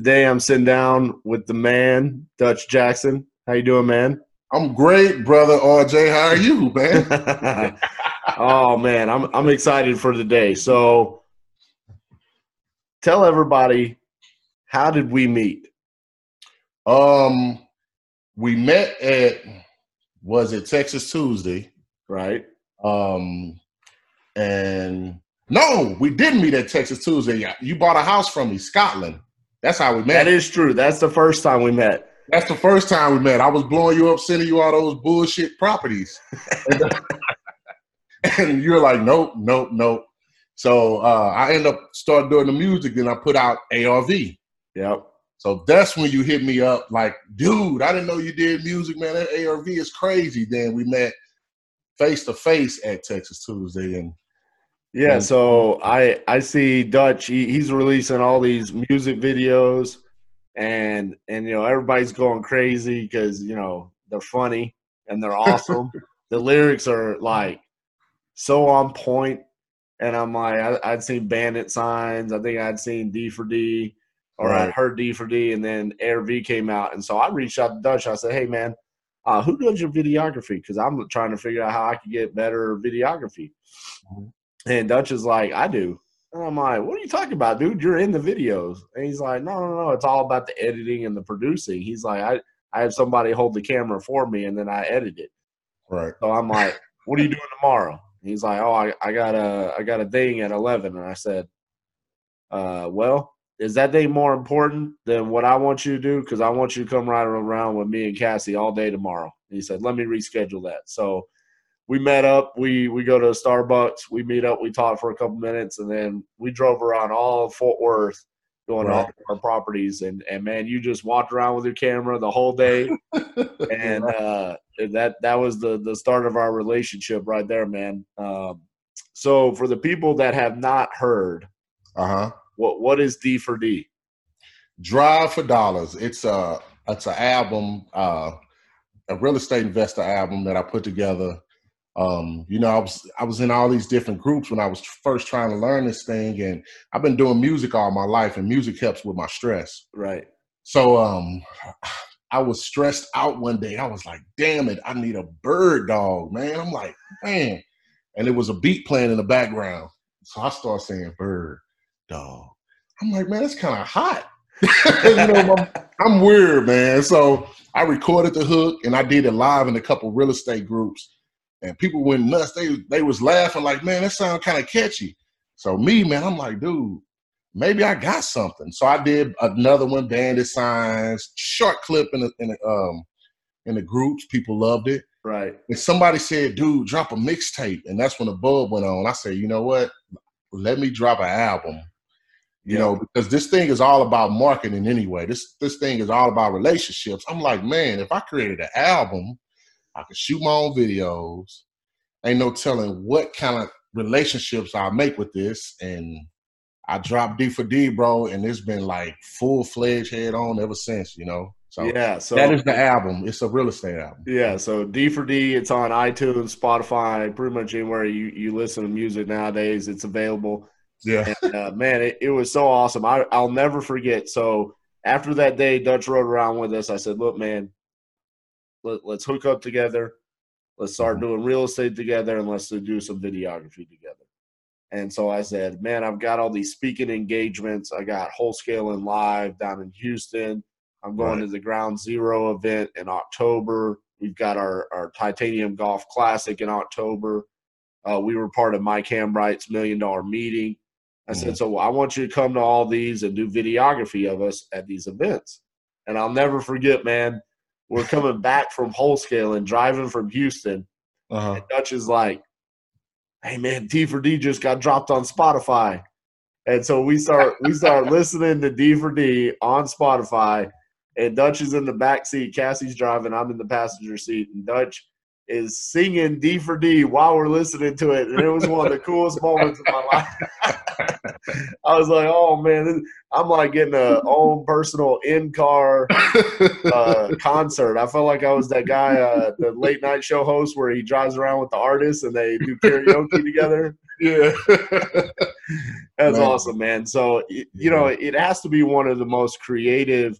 Today I'm sitting down with the man, Dutch Jackson. How you doing, man? I'm great, brother RJ. How are you, man? oh man, I'm I'm excited for the day. So tell everybody how did we meet? Um we met at was it Texas Tuesday, right? Um and no, we didn't meet at Texas Tuesday. You bought a house from me, Scotland. That's how we met. That is true. That's the first time we met. That's the first time we met. I was blowing you up, sending you all those bullshit properties. and, you're like, nope, nope, nope. So uh, I end up start doing the music, then I put out ARV. Yep. So that's when you hit me up, like, dude, I didn't know you did music, man. That ARV is crazy. Then we met face to face at Texas Tuesday, and yeah, so I I see Dutch. He, he's releasing all these music videos, and and you know everybody's going crazy because you know they're funny and they're awesome. the lyrics are like so on point, and I'm like I, would seen Bandit Signs. I think I'd seen D for D, or right. I'd heard D for D, and then ARV came out, and so I reached out to Dutch. I said, Hey man, uh, who does your videography? Because I'm trying to figure out how I can get better videography. Mm-hmm. And Dutch is like, I do. And I'm like, what are you talking about, dude? You're in the videos. And he's like, no, no, no. It's all about the editing and the producing. He's like, I, I have somebody hold the camera for me and then I edit it. Right. So I'm like, what are you doing tomorrow? And he's like, oh, I, I got a, I got a thing at 11. And I said, uh, well, is that day more important than what I want you to do? Because I want you to come right around with me and Cassie all day tomorrow. And he said, let me reschedule that. So we met up. We we go to Starbucks. We meet up. We talk for a couple minutes, and then we drove around all of Fort Worth, going right. to all our properties. And and man, you just walked around with your camera the whole day, and uh, that that was the the start of our relationship right there, man. Um, so for the people that have not heard, uh huh, what what is D for D? Drive for Dollars. It's a it's an album, uh, a real estate investor album that I put together um, you know, I was I was in all these different groups when I was first trying to learn this thing, and I've been doing music all my life, and music helps with my stress. Right. So um, I was stressed out one day. I was like, "Damn it, I need a bird dog, man." I'm like, man, and it was a beat playing in the background, so I start saying bird dog. I'm like, man, that's kind of hot. you know, I'm, I'm weird, man. So I recorded the hook and I did it live in a couple real estate groups and people went nuts. They they was laughing like, man, that sound kind of catchy. So me, man, I'm like, dude, maybe I got something. So I did another one, Bandit Signs, short clip in the in the um in the groups. People loved it. Right. And somebody said, dude, drop a mixtape. And that's when the bulb went on. I said, you know what? Let me drop an album. You yeah. know, because this thing is all about marketing anyway. This this thing is all about relationships. I'm like, man, if I created an album I can shoot my own videos. Ain't no telling what kind of relationships I'll make with this. And I dropped D for D, bro, and it's been like full fledged head on ever since, you know. So yeah, so that is the album. It's a real estate album. Yeah, so D for D, it's on iTunes, Spotify, pretty much anywhere you you listen to music nowadays. It's available. Yeah, and, uh, man, it, it was so awesome. I I'll never forget. So after that day, Dutch rode around with us. I said, "Look, man, let, us hook up together. Let's start mm-hmm. doing real estate together and let's do some videography together. And so I said, man, I've got all these speaking engagements. I got Wholesaling Live down in Houston. I'm going right. to the Ground Zero event in October. We've got our, our Titanium Golf Classic in October. Uh, we were part of Mike Hambright's Million Dollar Meeting. I mm-hmm. said, so I want you to come to all these and do videography of us at these events. And I'll never forget, man, we're coming back from Wholesaling, driving from Houston. Uh-huh. And Dutch is like, hey man, D for D just got dropped on Spotify. And so we start we start listening to D for D on Spotify, and Dutch is in the back seat. Cassie's driving. I'm in the passenger seat, and Dutch is singing D for D while we're listening to it, and it was one of the coolest moments of my life. I was like, "Oh man, I'm like getting a own personal in car uh, concert." I felt like I was that guy, uh, the late night show host, where he drives around with the artists and they do karaoke together. Yeah. That's awesome, man. So you know, it has to be one of the most creative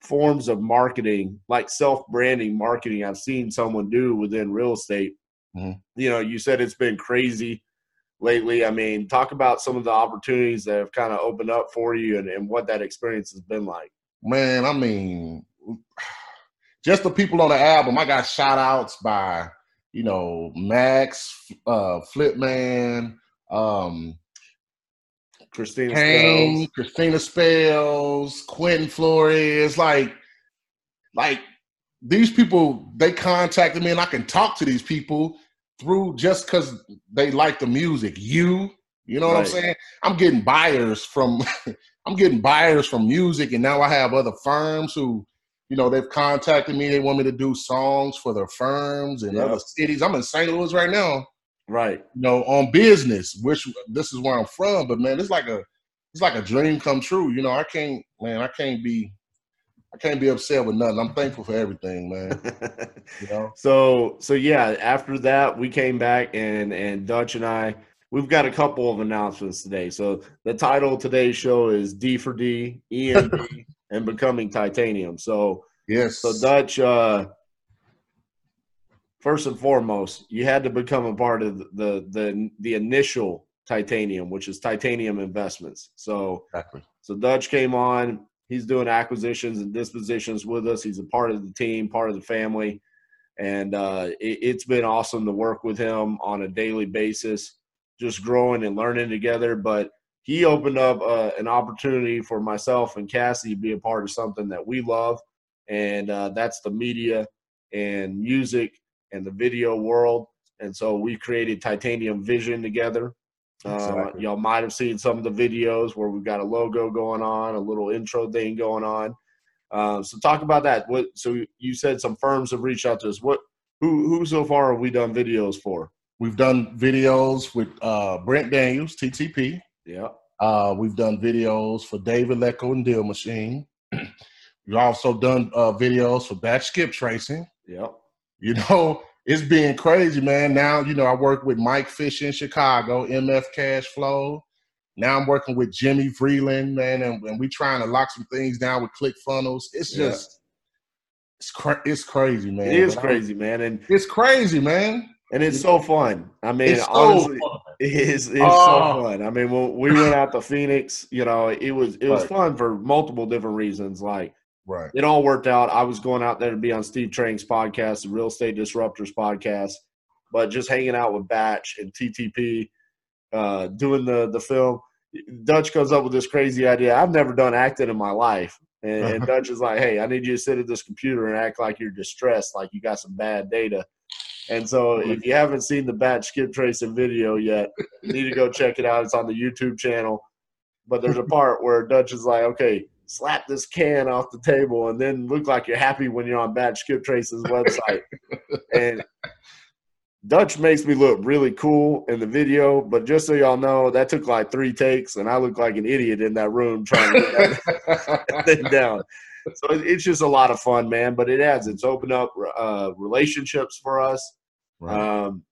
forms of marketing, like self-branding marketing I've seen someone do within real estate. Mhm. You know, you said it's been crazy lately. I mean, talk about some of the opportunities that have kind of opened up for you and, and what that experience has been like. Man, I mean, just the people on the album, I got shout outs by, you know, Max, uh, Flipman, um, Christina Kane, Spells. Christina Spells, Quentin Flores, like, like these people, they contacted me and I can talk to these people through just because they like the music. You, you know what I'm saying? I'm getting buyers from, I'm getting buyers from music, and now I have other firms who, you know, they've contacted me. They want me to do songs for their firms and Yeah. other cities. I'm in St. Louis right now Right. you know, on business, which this is where I'm from. But man, it's like a it's like a dream come true. You know, I can't man, I can't be I can't be upset with nothing. I'm thankful for everything, man. You know? So so yeah, after that we came back and and Dutch and I we've got a couple of announcements today. So the title of today's show is D for D, EMD, and becoming titanium. So Yes. so Dutch uh first and foremost, you had to become a part of the the the initial titanium, which is titanium investments. So exactly. so Dutch came on. He's doing acquisitions and dispositions with us. He's a part of the team, part of the family, and uh, it, it's been awesome to work with him on a daily basis, just growing and learning together. But he opened up uh, an opportunity for myself and Cassie to be a part of something that we love, and uh, that's the media and music and the video world. And so we created Titanium Vision together. Uh, y'all might have seen some of the videos where we've got a logo going on, a little intro thing going on. Uh, so talk about that. What? So you said some firms have reached out to us. What? Who? Who so far have we done videos for? We've done videos with uh, Brent Daniels, TTP. Yeah. Uh, we've done videos for David Lecko and Deal Machine. We've also done uh, videos for Batch Skip Tracing. Yep. You know, it's being crazy, man. Now, you know, I work with Mike Fish in Chicago, MF Cash Flow. Now I'm working with Jimmy Vreeland, man, and, and we trying to lock some things down with ClickFunnels. It's Yeah. just, it's cra- it's crazy, man. It is But crazy, man, and It's crazy, man. and it's so fun. I mean, It's so honestly, fun. it is it's Oh. so fun. I mean, when we went out to Phoenix, you know, it was it was Right. fun for multiple different reasons. Like Right. it all worked out. I was going out there to be on Steve Trang's podcast, the Real Estate Disruptors podcast, but just hanging out with Batch and TTP, uh, doing the the film. Dutch comes up with this crazy idea. I've never done acting in my life, and, and Dutch is like, "Hey, I need you to sit at this computer and act like you're distressed, like you got some bad data." And so, if you haven't seen the Batch skip tracing video yet, you need to go check it out. It's on the YouTube channel. But there's a part where Dutch is like, "Okay, slap this can off the table and then look like you're happy when you're on Batch Skip Trace's website. and Dutch makes me look really cool in the video, but just so y'all know, that took like three takes, and I look like an idiot in that room trying to get that thing down. So it's just a lot of fun, man. But it has it's opened up uh, relationships for us. right. Um,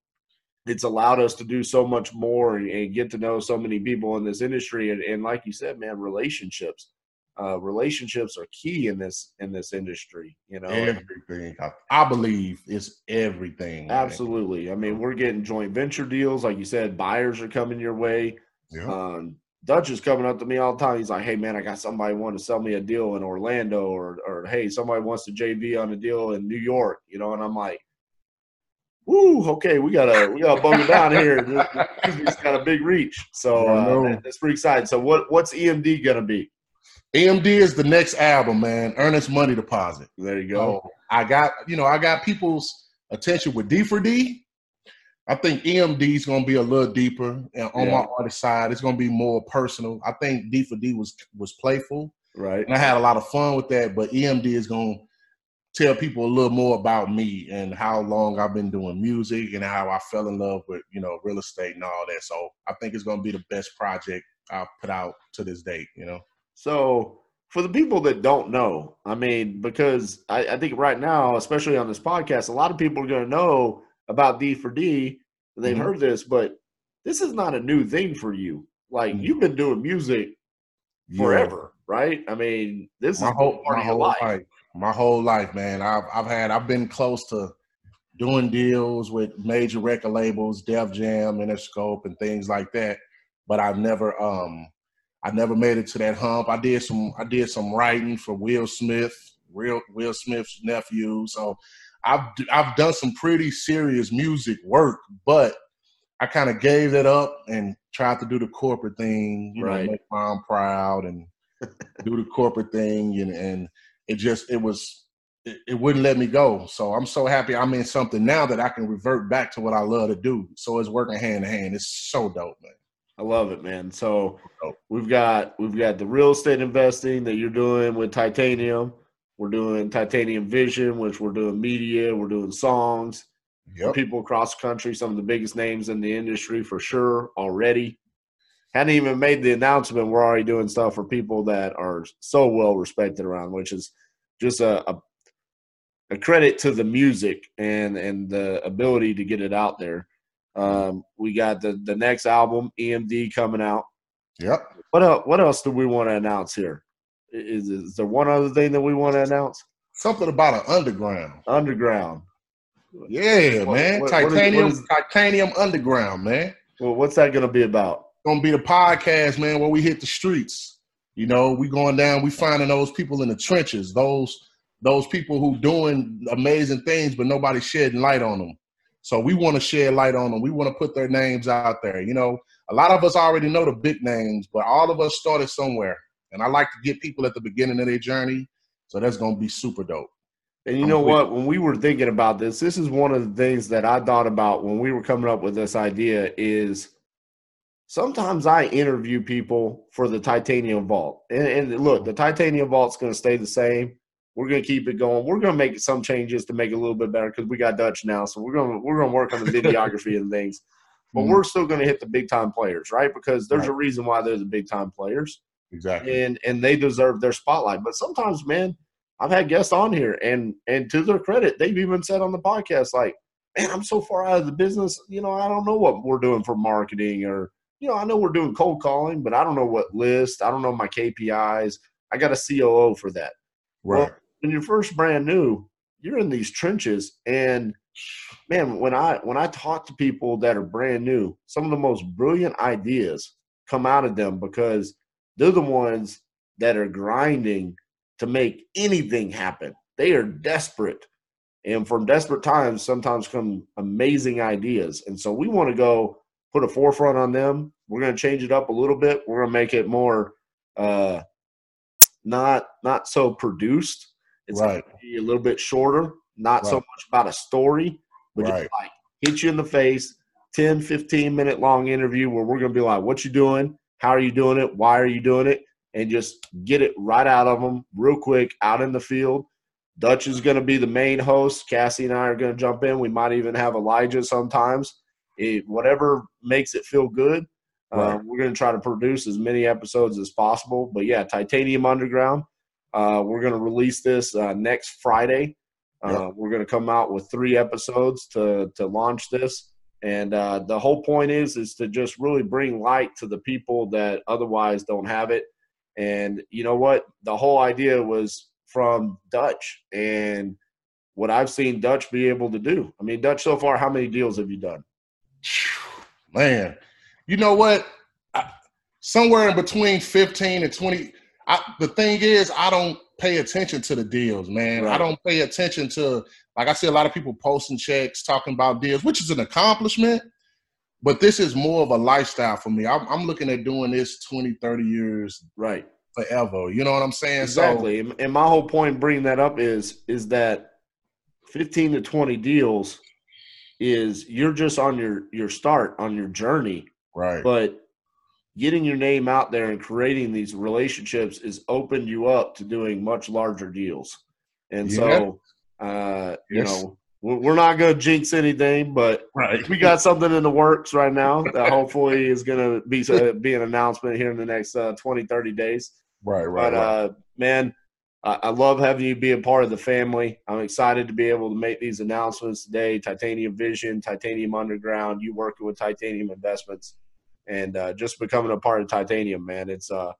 it's allowed us to do so much more and, and get to know so many people in this industry. And, and like you said, man, relationships, uh, relationships are key in this in this industry. You know, everything. I, I believe it's everything. man. absolutely. I mean, we're getting joint venture deals, like you said. Buyers are coming your way. Yeah. Um, Dutch is coming up to me all the time. He's like, "Hey, man, I got somebody want to sell me a deal in Orlando, or or hey, somebody wants to JV on a deal in New York." You know, and I'm like, "Woo, okay, we gotta we gotta bump it down here. Has got a big reach." So uh, that- that's pretty exciting. So what what's EMD gonna be? EMD is the next album, man. Earnest Money Deposit. There you go. So I got, you know, I got people's attention with D for D. I think EMD is going to be a little deeper and on yeah. my artist side. It's going to be more personal. I think D for D was was playful, right? And I had a lot of fun with that. But EMD is going to tell people a little more about me and how long I've been doing music and how I fell in love with you know real estate and all that. So I think it's going to be the best project I've put out to this date. You know. So for the people that don't know, I mean, because I, I think right now, especially on this podcast, a lot of people are going to know about D for D. They've mm-hmm. heard this, but this is not a new thing for you. Like mm-hmm. you've been doing music forever, yeah. right? I mean, this my is whole, part my of your life. life. My whole life, man. I've I've had I've been close to doing deals with major record labels, Def Jam, Interscope, and things like that. But I've never um I never made it to that hump. I did some I did some writing for Will Smith, Will Will Smith's nephew. So I've I've done some pretty serious music work, but I kind of gave that up and tried to do the corporate thing, you right. know, make mom proud and do the corporate thing, and and it just it was it, it, wouldn't let me go. So I'm so happy I'm in something now that I can revert back to what I love to do. So it's working hand in hand. It's so dope, man. I love it, man. So oh. we've got we've got the real estate investing that you're doing with Titanium. We're doing Titanium Vision, which we're doing media. We're doing songs. Yep. People across the country, some of the biggest names in the industry for sure already. Hadn't even made the announcement. We're already doing stuff for people that are so well respected around, which is just a, a, a credit to the music and and the ability to get it out there. Um, we got the the next album, EMD, coming out. Yep. What else? What else do we want to announce here? Is, is there one other thing that we want to announce? Something about an underground. Underground. Yeah, what, man. What, titanium, what is, is, titanium underground, man. Well, what's that going to be about? Going to be the podcast, man, where we hit the streets. You know, we going down, we finding those people in the trenches, those those people who doing amazing things, but nobody shedding light on them. So we want to shed light on them. We want to put their names out there. You know, a lot of us already know the big names, but all of us started somewhere. And I like to get people at the beginning of their journey. So that's going to be super dope. And you I'm know what? When we were thinking about this, this is one of the things that I thought about when we were coming up with this idea is sometimes I interview people for the titanium vault. And, and look, the titanium vault's going to stay the same. We're gonna keep it going. We're gonna make some changes to make it a little bit better because we got Dutch now, so we're gonna we're gonna work on the videography and things. But mm-hmm. we're still gonna hit the big time players, right? Because there's right. a reason why they're the big time players. Exactly. And and they deserve their spotlight. But sometimes, man, I've had guests on here, and and to their credit, they've even said on the podcast, like, man, I'm so far out of the business. You know, I don't know what we're doing for marketing, or you know, I know we're doing cold calling, but I don't know what list. I don't know my KPIs. I got a COO for that. Right. Well, when you're first brand new, you're in these trenches and man, when I when I talk to people that are brand new, some of the most brilliant ideas come out of them because they're the ones that are grinding to make anything happen. They are desperate. And from desperate times sometimes come amazing ideas. And so we want to go put a forefront on them. We're going to change it up a little bit. We're going to make it more uh not not so produced it's right. going to be a little bit shorter, not right. so much about a story, but right. just like hit you in the face, 10, 15 minute long interview where we're going to be like, what you doing? How are you doing it? Why are you doing it? And just get it right out of them real quick out in the field. Dutch is going to be the main host. Cassie and I are going to jump in. We might even have Elijah sometimes. It, whatever makes it feel good. Right. Uh, we're going to try to produce as many episodes as possible. But yeah, Titanium Underground. Uh, we're going to release this uh, next Friday. Uh. We're going to come out with three episodes to to launch this, and uh, the whole point is is to just really bring light to the people that otherwise don't have it. And you know what? The whole idea was from Dutch and what I've seen Dutch be able to do. I mean, Dutch, so far, how many deals have you done? Man, you know what? I, somewhere in between 15 and 20. I, the thing is, I don't pay attention to the deals, man. Right. I don't pay attention to, like I see a lot of people posting checks, talking about deals, which is an accomplishment. But this is more of a lifestyle for me. I'm, I'm looking at doing this 20, 30 years, right, forever. You know what I'm saying? Exactly. So, and my whole point bringing that up is is that 15 to 20 deals is you're just on your your start on your journey, Right. but getting your name out there and creating these relationships has opened you up to doing much larger deals. And so, uh, you know, we're we're not going to jinx anything, but right. we got something in the works right now that hopefully is going to be uh, be an announcement here in the next uh, 20, 30 days. Right. Right. But right. uh, man, I, I love having you be a part of the family. I'm excited to be able to make these announcements today. Titanium Vision, Titanium Underground, you working with Titanium Investments, and uh, just becoming a part of Titanium, man. It's uh,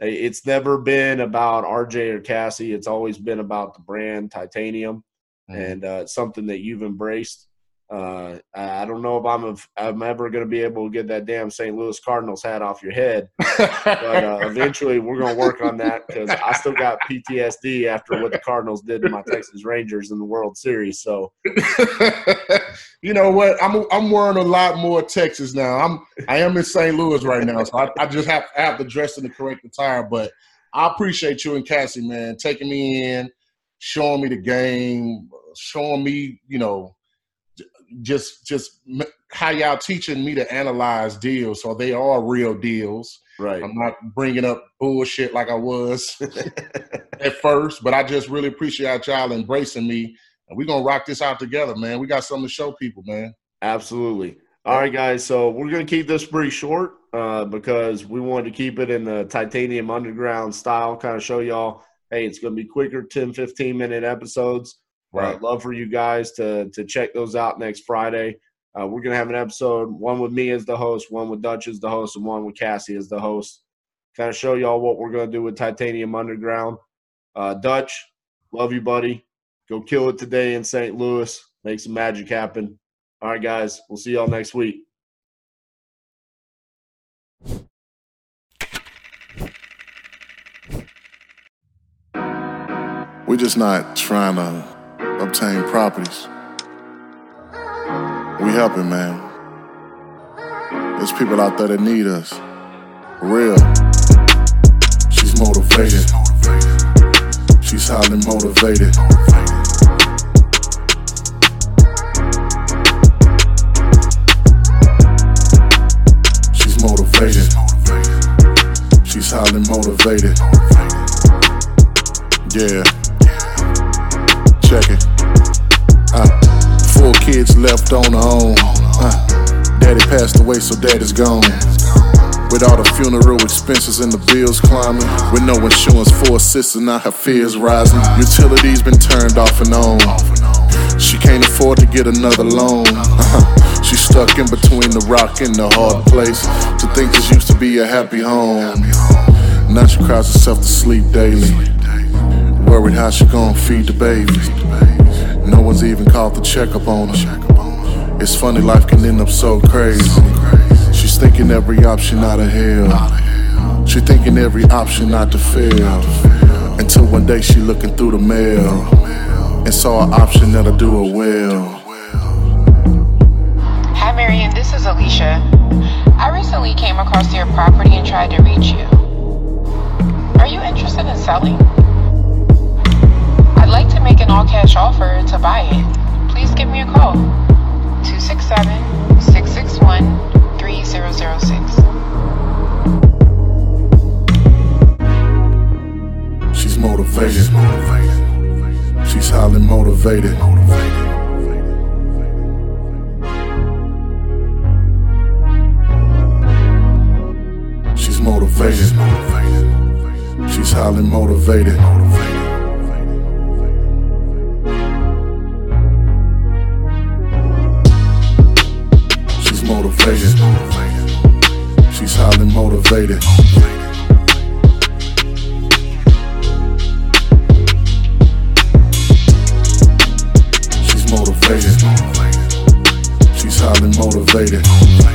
it's never been about RJ or Cassie. It's always been about the brand Titanium, Mhm. and uh, it's something that you've embraced. Uh, I don't know if I'm if I'm ever going to be able to get that damn St. Louis Cardinals hat off your head but uh, eventually we're going to work on that because I still got PTSD after what the Cardinals did to my Texas Rangers in the World Series. So you know what? I'm I'm wearing a lot more Texas now. I'm I am in St. Louis right now, so I, I just have I have to dress in the correct attire. But I appreciate you and Cassie, man, taking me in, showing me the game, showing me, you know, just just how y'all teaching me to analyze deals, so they are real deals. right, I'm not bringing up bullshit like I was at first, but I just really appreciate y'all embracing me. And we're gonna rock this out together, man. We got something to show people, man. absolutely. All right, guys. So we're going to keep this pretty short uh, because we wanted to keep it in the Titanium Underground style, kind of show y'all. Hey, it's going to be quicker, 10, 15 minute episodes. Right. Uh, love for you guys to to check those out next Friday. Uh, we're gonna have an episode, one with me as the host, one with Dutch as the host, and one with Cassie as the host. Kind of show y'all what we're gonna do with Titanium Underground. Uh, Dutch, love you, buddy. Go kill it today in St. Louis. Make some magic happen. All right, guys. We'll see y'all next week. We're just not trying to obtain properties. We helping, man. There's people out there that need us. For real. She's motivated. She's highly motivated. She's highly motivated. Yeah. Check it. Uh, four kids left on her own. Uh, daddy passed away, so daddy's gone. With all the funeral expenses and the bills climbing. With no insurance for a sister, now her fears rising. Utilities been turned off and on. She can't afford to get another loan. Uh-huh. She's stuck in between the rock and the hard place. To think this used to be a happy home. Now she cries herself to sleep daily. Worried how she gon' feed the baby. No one's even called to check up on her. It's funny, life can end up so crazy. She's thinking every option out of hell. She thinking every option not to fail. Until one day she looking through the mail and saw an option that'll do her well. Came across your property and tried to reach you. Are you interested in selling? I'd like to make an all cash offer to buy it. Please give me a call 267 661 3006. She's motivated. She's highly motivated. She's motivated. She's highly motivated. She's motivated. She's highly motivated.